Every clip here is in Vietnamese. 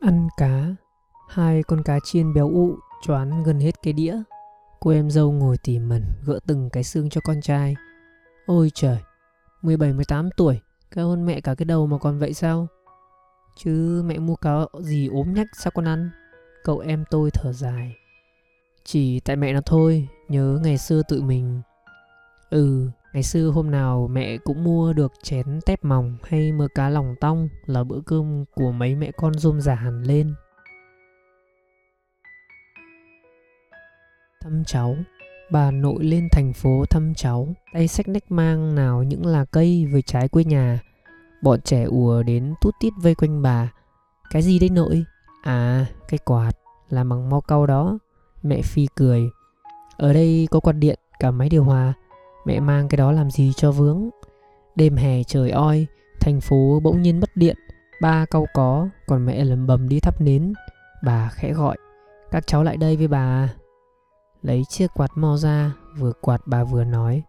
Ăn cá. Hai con cá chiên béo ụ choán gần hết cái đĩa. Cô em dâu ngồi tỉ mẩn, gỡ từng cái xương cho con trai. Ôi trời 17-18 tuổi Cao hơn mẹ cả cái đầu mà còn vậy sao? Chứ mẹ mua cá gì ốm nhách, sao con ăn? Cậu em tôi thở dài. Chỉ tại mẹ nó thôi, Nhớ ngày xưa tự mình. Ừ Ngày xưa hôm nào mẹ cũng mua được chén tép mỏng hay mơ cá lòng tong là bữa cơm của mấy mẹ con rôm giả hẳn lên. Thăm cháu Bà nội lên thành phố thăm cháu Tay sách nách mang nào những là cây với trái quê nhà. Bọn trẻ ùa đến tút tít vây quanh bà. Cái gì đấy nội? À, cái quạt Là bằng mo cau đó. Mẹ Phi cười. Ở đây có quạt điện, cả máy điều hòa. Mẹ mang cái đó làm gì cho vướng? Đêm hè trời oi, Thành phố bỗng nhiên mất điện. Ba cau có, Còn mẹ lầm bầm đi thắp nến. Bà khẽ gọi, Các cháu lại đây với bà. Lấy chiếc quạt mo ra, Vừa quạt bà vừa nói,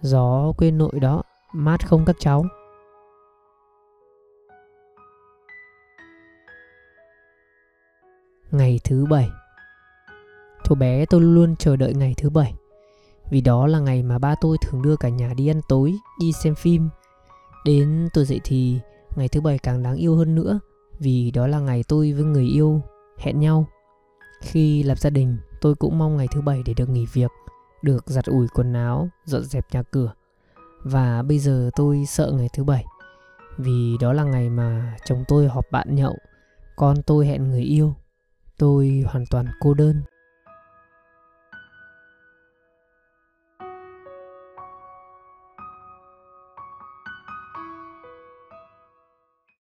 Gió quê nội đó, Mát không các cháu? Ngày thứ bảy. Thuở bé tôi luôn chờ đợi ngày thứ bảy. Vì đó là ngày mà ba tôi thường đưa cả nhà đi ăn tối, Đi xem phim. Đến tôi dậy thì Ngày thứ bảy càng đáng yêu hơn nữa, Vì đó là ngày tôi với người yêu Hẹn nhau. Khi lập gia đình, Tôi cũng mong ngày thứ bảy để được nghỉ việc, Được giặt ủi quần áo, Dọn dẹp nhà cửa. Và bây giờ tôi sợ ngày thứ bảy, Vì đó là ngày mà chồng tôi họp bạn nhậu, Con tôi hẹn người yêu. Tôi hoàn toàn cô đơn.